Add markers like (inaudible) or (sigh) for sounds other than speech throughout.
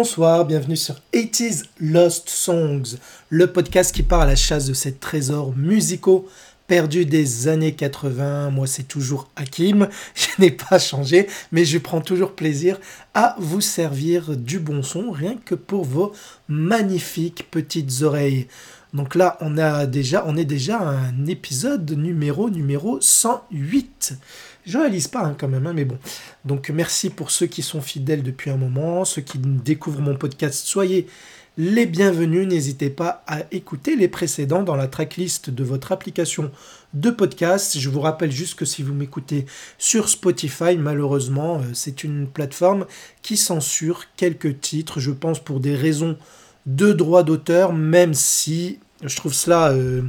Bonsoir, bienvenue sur 80s Lost Songs, le podcast qui part à la chasse de ces trésors musicaux perdus des années 80. Moi, c'est toujours Hakim, (laughs) je n'ai pas changé, mais je prends toujours plaisir à vous servir du bon son, rien que pour vos magnifiques petites oreilles. Donc là, on, a déjà, on est déjà à un épisode numéro numéro 108. Je réalise pas hein, quand même, hein, mais bon. Donc merci pour ceux qui sont fidèles depuis un moment, ceux qui découvrent mon podcast, soyez les bienvenus. N'hésitez pas à écouter les précédents dans la tracklist de votre application de podcast. Je vous rappelle juste que si vous m'écoutez sur Spotify, malheureusement, euh, c'est une plateforme qui censure quelques titres, je pense pour des raisons de droit d'auteur, même si je trouve cela... Euh,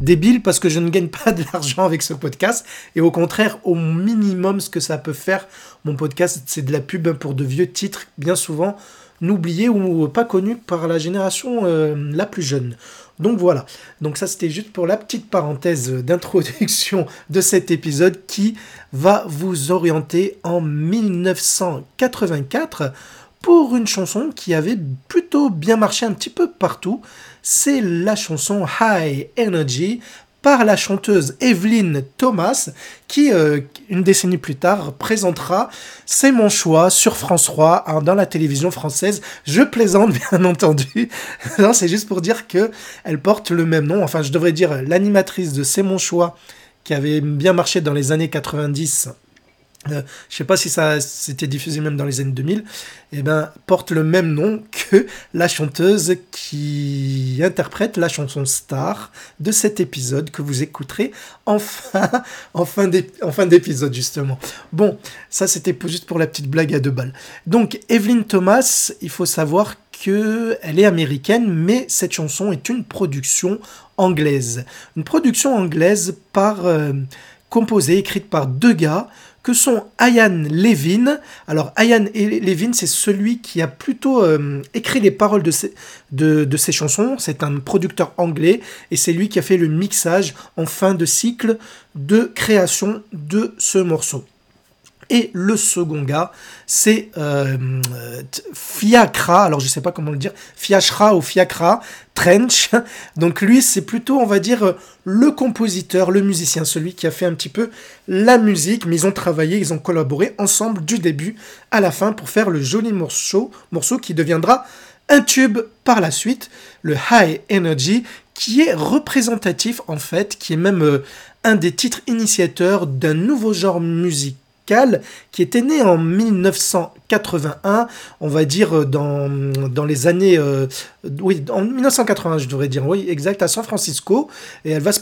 débile parce que je ne gagne pas de l'argent avec ce podcast. Et au contraire, au minimum, ce que ça peut faire, mon podcast, c'est de la pub pour de vieux titres, bien souvent n'oubliés ou pas connus par la génération euh, la plus jeune. Donc voilà, donc ça c'était juste pour la petite parenthèse d'introduction de cet épisode qui va vous orienter en 1984 pour une chanson qui avait plutôt bien marché un petit peu partout. C'est la chanson High Energy par la chanteuse Evelyn Thomas, qui, euh, une décennie plus tard, présentera C'est mon choix sur France 3, hein, dans la télévision française. Je plaisante, (laughs) bien entendu. c'est juste pour dire que elle porte le même nom. Enfin, je devrais dire l'animatrice de C'est mon choix, qui avait bien marché dans les années 90 euh, je sais pas si ça s'était diffusé même dans les années 2000, eh ben, porte le même nom que la chanteuse qui interprète la chanson star de cet épisode que vous écouterez en fin, (laughs) d'épisode justement. Bon, ça c'était juste pour la petite blague à deux balles. Donc Evelyn Thomas, il faut savoir que elle est américaine, mais cette chanson est une production anglaise. Une production anglaise par... Euh, composée, écrite par deux gars, que sont Ian Levin? Alors Ian Levin, c'est celui qui a plutôt euh, écrit les paroles de ces, de, de ces chansons. C'est un producteur anglais et c'est lui qui a fait le mixage en fin de cycle de création de ce morceau. Et le second gars, c'est euh, Fiacra, alors je sais pas comment le dire, Fiachra ou Fiacra, Trench. (laughs) Donc lui, c'est plutôt, on va dire, le compositeur, le musicien, celui qui a fait un petit peu la musique, mais ils ont travaillé, ils ont collaboré ensemble du début à la fin pour faire le joli morceau, morceau qui deviendra un tube par la suite, le High Energy, qui est représentatif en fait, qui est même euh, un des titres initiateurs d'un nouveau genre qui était né en 1981, on va dire euh, dans, dans les années... Euh, oui, en 1980, je devrais dire, oui, exact, à San Francisco. Et elle va se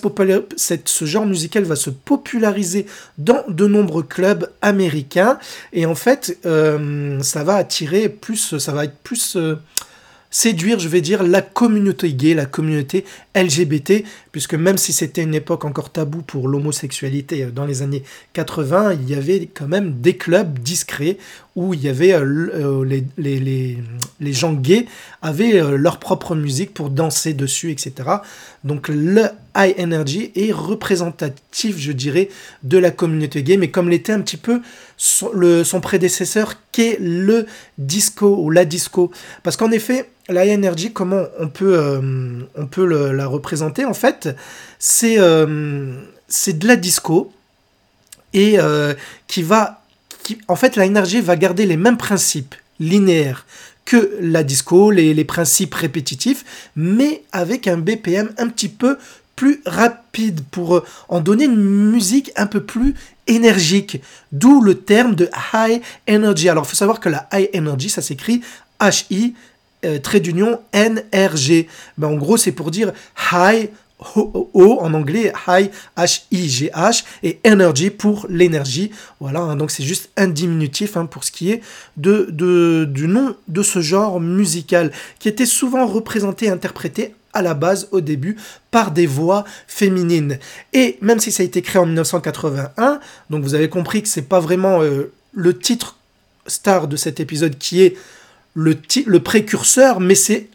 ce genre musical va se populariser dans de nombreux clubs américains. Et en fait, euh, ça va attirer plus... Ça va être plus séduire, je vais dire, la communauté gay, la communauté LGBT, puisque même si c'était une époque encore taboue pour l'homosexualité euh, dans les années 80, il y avait quand même des clubs discrets où il y avait euh, euh, les, les, les, gens gays avaient leur propre musique pour danser dessus, etc. Donc le High Energy est représentatif, je dirais, de la communauté gay, mais comme l'était un petit peu son, le, son prédécesseur, qu'est le disco ou la disco. Parce qu'en effet, la Energy, comment on peut, euh, on peut la représenter En fait, c'est euh, de la disco et euh, qui va. En fait, la Energy va garder les mêmes principes linéaires que la disco, les, principes répétitifs, mais avec un BPM un petit peu plus rapide pour en donner une musique un peu plus énergique, d'où le terme de high energy. Alors il faut savoir que la high energy, ça s'écrit H-I euh, trait d'union NRG. Ben, en gros, c'est pour dire high O, en anglais, high, H-I-G-H, et energy pour l'énergie. Voilà, hein, donc c'est juste un diminutif hein, pour ce qui est de, de, du nom de ce genre musical, qui était souvent représenté et interprété à la base, au début, par des voix féminines. Et même si ça a été créé en 1981, donc vous avez compris que c'est pas vraiment euh, le titre star de cet épisode qui est le, le précurseur, mais c'est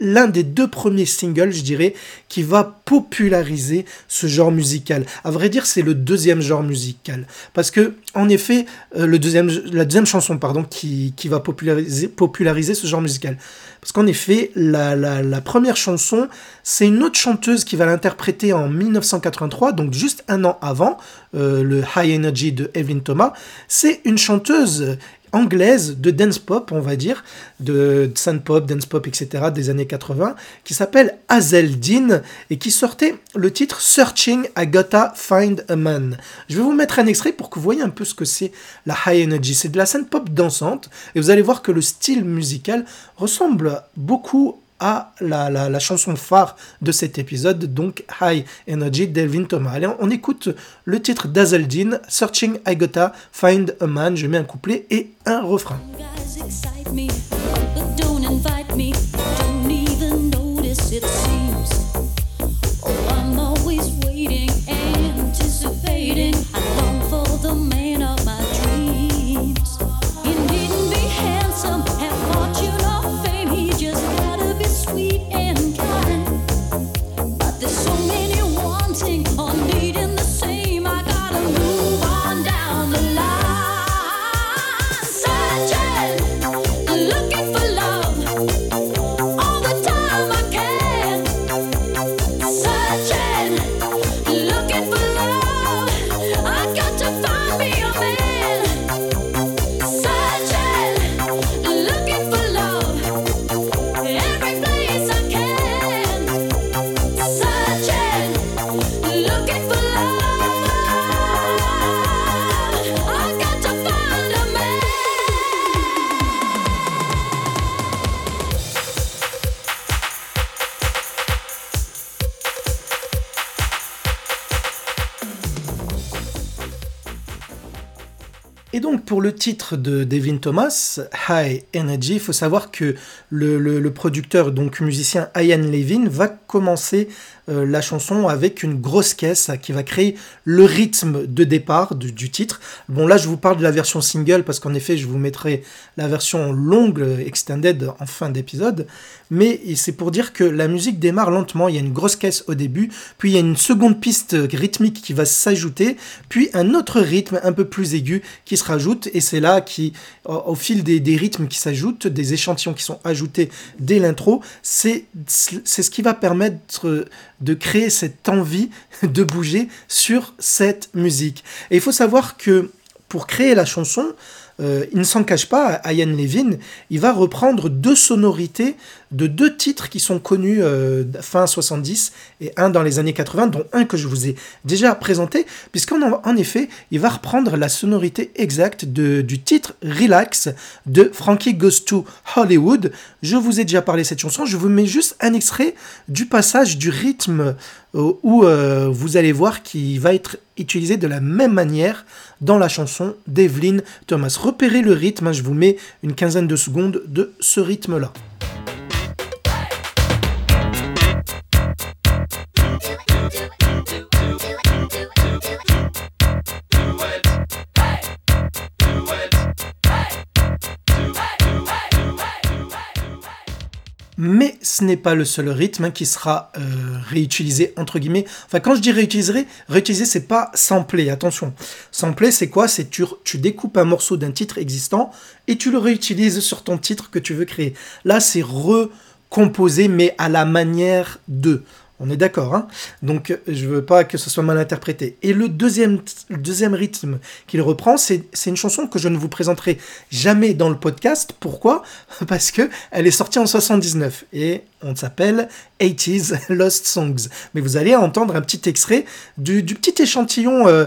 l'un des deux premiers singles, je dirais, qui va populariser ce genre musical. À vrai dire, c'est le deuxième genre musical. Parce que, en effet, euh, le deuxième, la deuxième chanson, pardon, qui, qui va populariser, populariser ce genre musical. Parce qu'en effet, la, la, première chanson, c'est une autre chanteuse qui va l'interpréter en 1983, donc juste un an avant euh, le High Energy de Evelyn Thomas. C'est une chanteuse anglaise de dance pop, on va dire, de sun pop, dance pop, etc. des années 80, qui s'appelle Hazel Dean et qui sortait le titre Searching I Gotta Find a Man. Je vais vous mettre un extrait pour que vous voyez un peu ce que c'est la high energy. C'est de la sun pop dansante et vous allez voir que le style musical ressemble beaucoup à la, la, la, chanson phare de cet épisode, donc High Energy d'Elvin Thomas. Allez, on, écoute le titre d'Azeldine, Searching I Gotta Find a Man. Je mets un couplet et un refrain. Pour le titre de Devin Thomas, High Energy, il faut savoir que le, producteur, donc musicien Ian Levin, va commencer euh, la chanson avec une grosse caisse qui va créer le rythme de départ du, titre. Bon là je vous parle de la version single parce qu'en effet je vous mettrai la version longue, extended en fin d'épisode, mais c'est pour dire que la musique démarre lentement, il y a une grosse caisse au début, puis il y a une seconde piste rythmique qui va s'ajouter, puis un autre rythme un peu plus aigu qui se rajoute, et c'est là qui, au, fil des, des rythmes qui s'ajoutent, des échantillons qui sont ajoutés dès l'intro, c'est ce qui va permettre de créer cette envie (laughs) de bouger sur cette musique. Et il faut savoir que pour créer la chanson, euh, il ne s'en cache pas, Ian Levin, il va reprendre deux sonorités de deux titres qui sont connus euh, fin 70 et un dans les années 80, dont un que je vous ai déjà présenté, puisqu'en en effet, il va reprendre la sonorité exacte du titre Relax de Frankie Goes to Hollywood. Je vous ai déjà parlé de cette chanson, je vous mets juste un extrait du passage du rythme euh, où euh, vous allez voir qu'il va être utilisé de la même manière dans la chanson d'Evelyn Thomas. Repérez le rythme, hein, je vous mets une quinzaine de secondes de ce rythme-là. Mais ce n'est pas le seul rythme hein, qui sera euh, réutilisé entre guillemets. Enfin, quand je dis réutiliser, réutiliser, c'est pas sampler. Attention, sampler, c'est quoi? C'est tu, tu découpes un morceau d'un titre existant et tu le réutilises sur ton titre que tu veux créer. Là, c'est recomposer, mais à la manière de. On est d'accord, hein Donc je veux pas que ce soit mal interprété. Et le deuxième, rythme qu'il reprend, c'est une chanson que je ne vous présenterai jamais dans le podcast. Pourquoi? (laughs) Parce que elle est sortie en 79 et on s'appelle 80s Lost Songs. Mais vous allez entendre un petit extrait du, du petit échantillon euh,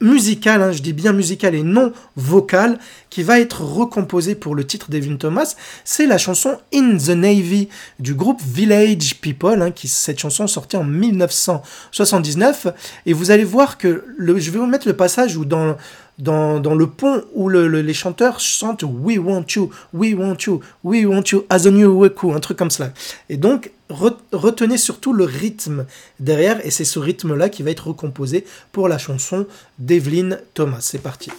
musical, hein, je dis bien musical et non vocal, qui va être recomposé pour le titre d'Evin Thomas, c'est la chanson In the Navy du groupe Village People, hein, qui cette chanson sortie en 1979, et vous allez voir que le, je vais vous mettre le passage où dans dans, dans le pont où le, le, les chanteurs chantent We want you, we want you, we want you as a new weku, un truc comme cela. Et donc, retenez surtout le rythme derrière, et c'est ce rythme-là qui va être recomposé pour la chanson d'Evelyn Thomas. C'est parti.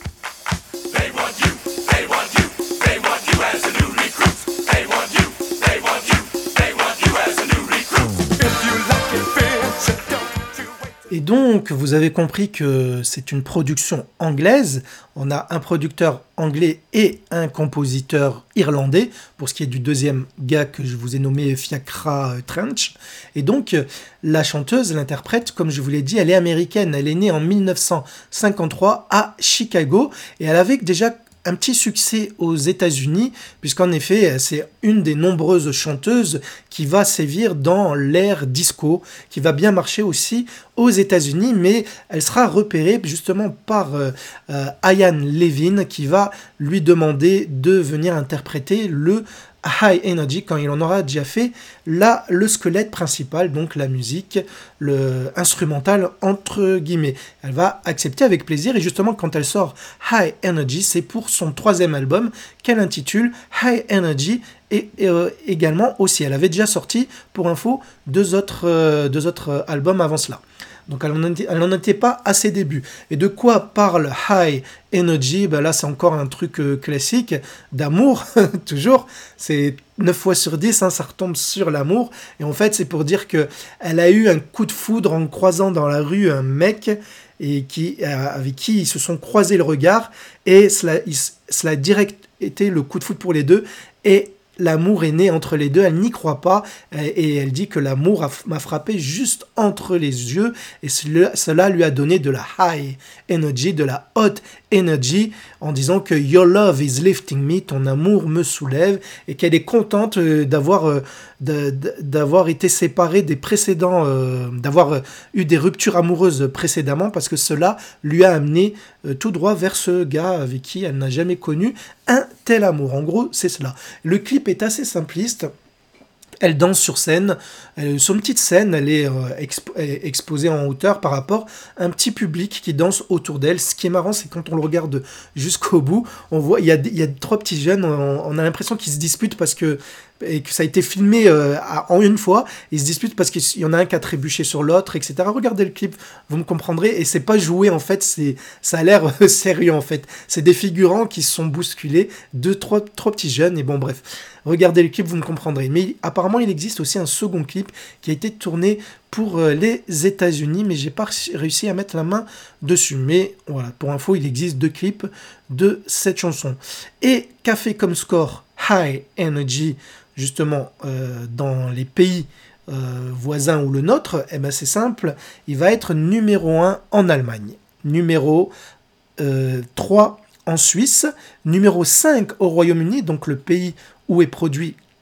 Et donc, vous avez compris que c'est une production anglaise. On a un producteur anglais et un compositeur irlandais, pour ce qui est du deuxième gars que je vous ai nommé Fiacra Trench. Et donc, la chanteuse, l'interprète, comme je vous l'ai dit, elle est américaine. Elle est née en 1953 à Chicago et elle avait déjà un petit succès aux États-Unis, puisqu'en effet, c'est une des nombreuses chanteuses qui va sévir dans l'ère disco, qui va bien marcher aussi aux États-Unis, mais elle sera repérée justement par euh, euh, Ian Levin, qui va lui demander de venir interpréter le High Energy quand il en aura déjà fait là le squelette principal, donc la musique, le instrumental entre guillemets. Elle va accepter avec plaisir et justement quand elle sort High Energy, c'est pour son troisième album qu'elle intitule High Energy et, euh, également aussi. Elle avait déjà sorti pour info deux autres, euh, deux autres albums avant cela. Donc elle n'en était, pas à ses débuts. Et de quoi parle High Energy? Ben Là, c'est encore un truc euh, classique d'amour, (laughs) toujours. C'est 9 fois sur 10, hein, ça retombe sur l'amour. Et en fait, c'est pour dire que elle a eu un coup de foudre en croisant dans la rue un mec et qui, euh, avec qui ils se sont croisés le regard. Et cela, cela a direct été le coup de foudre pour les deux. Et l'amour est né entre les deux, elle n'y croit pas et elle dit que l'amour m'a frappé juste entre les yeux et cela lui a donné de la high energy, de la hot energy en disant que Your love is lifting me, ton amour me soulève et qu'elle est contente euh, d'avoir euh, d'avoir été séparée des précédents, euh, d'avoir eu des ruptures amoureuses précédemment parce que cela lui a amené tout droit vers ce gars avec qui elle n'a jamais connu un tel amour. En gros, c'est cela. Le clip est assez simpliste. Elle danse sur scène, elle, son petite scène, elle est exposée en hauteur par rapport à un petit public qui danse autour d'elle. Ce qui est marrant, c'est quand on le regarde jusqu'au bout, on voit, il y a trois petits jeunes, on, a l'impression qu'ils se disputent parce que et que ça a été filmé euh, en une fois, ils se disputent parce qu'il y en a un qui a trébuché sur l'autre, etc. Regardez le clip, vous me comprendrez, et c'est pas joué en fait, c'est ça a l'air (laughs) sérieux en fait. C'est des figurants qui se sont bousculés, deux, trois, trois petits jeunes, et bon bref, regardez le clip, vous me comprendrez. Mais apparemment, il existe aussi un second clip qui a été tourné pour euh, les États-Unis, mais j'ai pas réussi à mettre la main dessus. Mais voilà, pour info, il existe deux clips de cette chanson. Et Café comme score High Energy justement euh, dans les pays euh, voisins ou le nôtre, eh ben c'est simple, il va être numéro 1 en Allemagne, numéro 3 euh, en Suisse, numéro 5 au Royaume-Uni, donc le pays où est,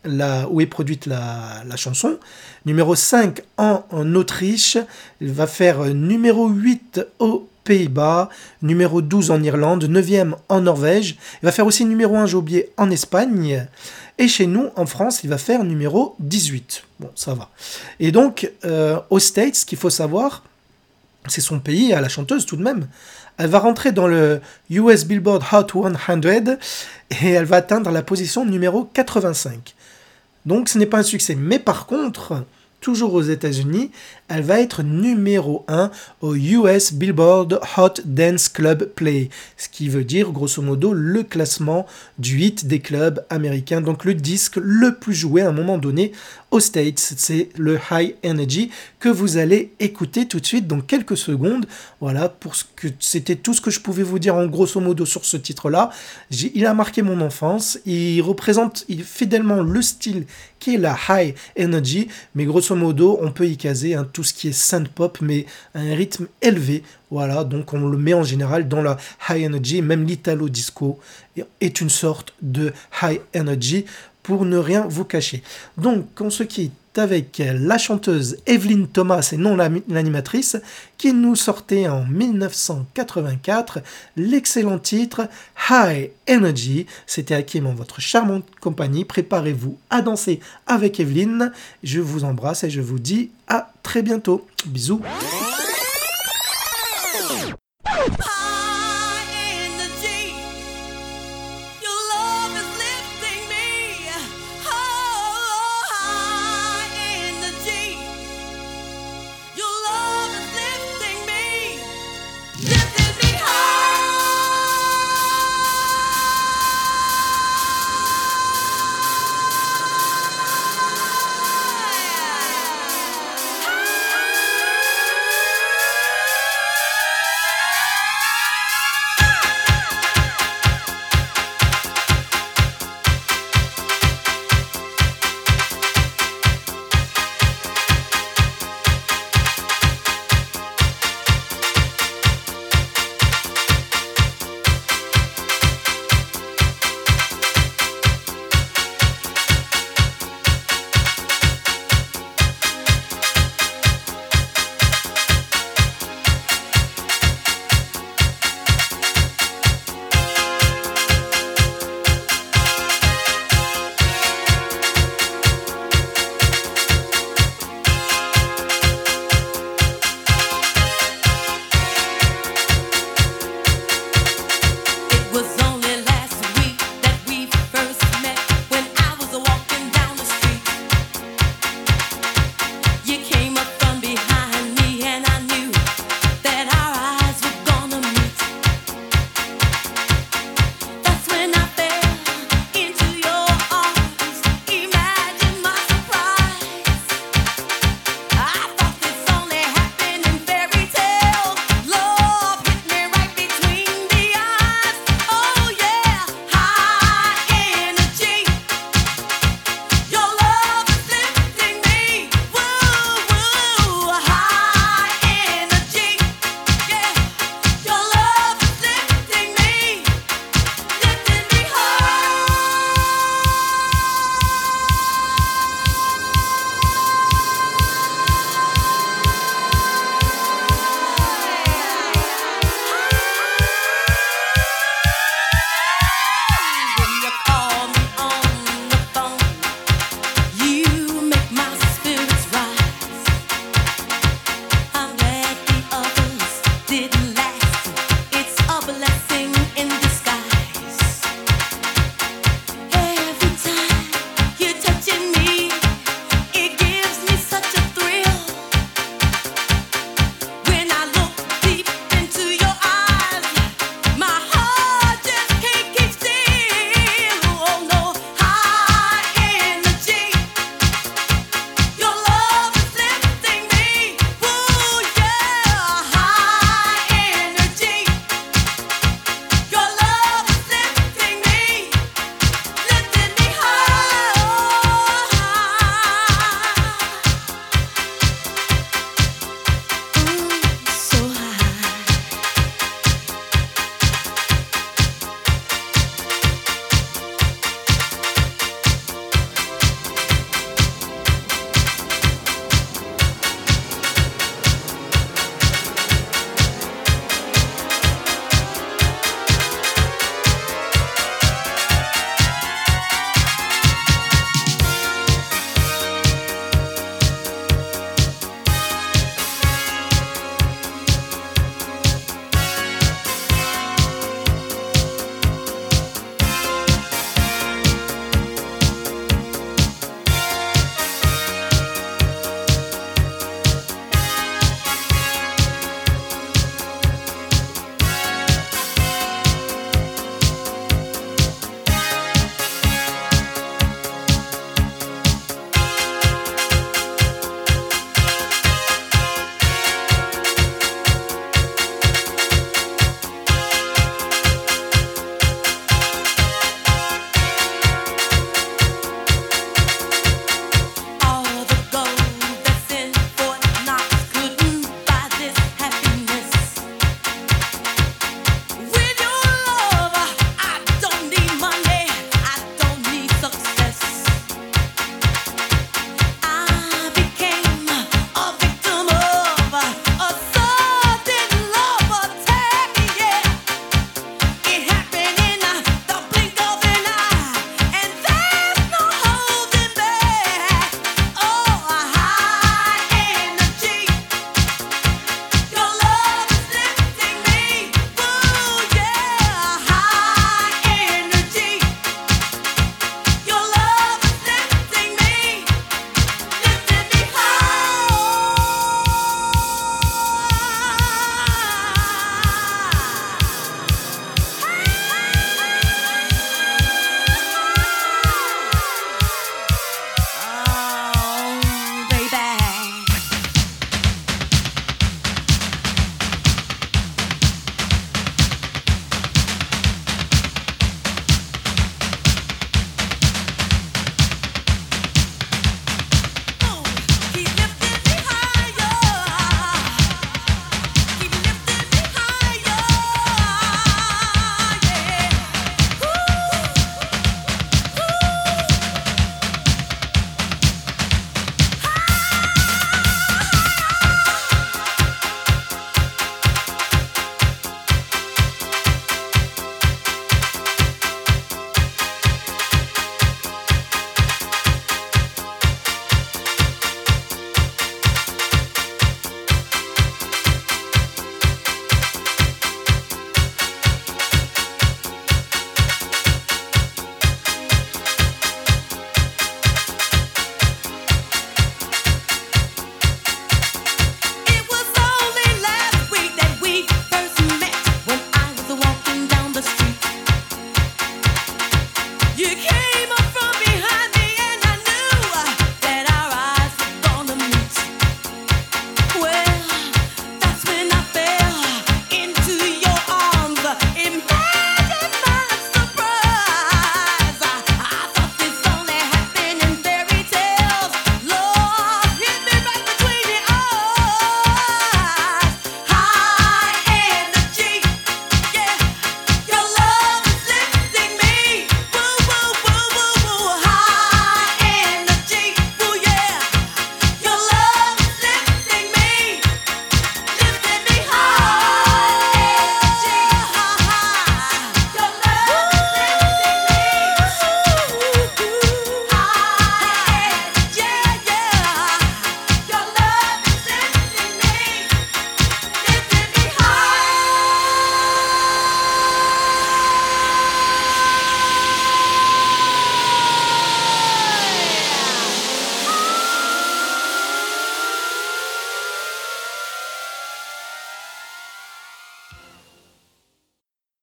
la, où est produite la, chanson, numéro 5 en, en, Autriche, il va faire numéro 8 au Pays-Bas, numéro 12 en Irlande, 9e en Norvège. Il va faire aussi numéro 1, j'ai oublié, en Espagne. Et chez nous, en France, il va faire numéro 18. Bon, ça va. Et donc, euh, aux States, ce qu'il faut savoir, c'est son pays, à la chanteuse tout de même. Elle va rentrer dans le US Billboard Hot 100 et elle va atteindre la position numéro 85. Donc ce n'est pas un succès. Mais par contre, toujours aux États-Unis, elle va être numéro 1 au US Billboard Hot Dance Club Play, ce qui veut dire grosso modo le classement du hit des clubs américains, donc le disque le plus joué à un moment donné aux States. C'est le High Energy que vous allez écouter tout de suite dans quelques secondes. Voilà, pour ce que c'était tout ce que je pouvais vous dire en grosso modo sur ce titre-là. Il a marqué mon enfance, il représente fidèlement le style qui est la High Energy, mais grosso modo on peut y caser un tout ce qui est synth pop, mais un rythme élevé. Voilà, donc on le met en général dans la high energy, même l'italo disco est une sorte de high energy pour ne rien vous cacher. Donc, on se quitte avec la chanteuse Evelyn Thomas et non l'animatrice qui nous sortait en 1984 l'excellent titre High Energy. C'était Hakim en votre charmante compagnie. Préparez-vous à danser avec Evelyn. Je vous embrasse et je vous dis à très bientôt. Bisous.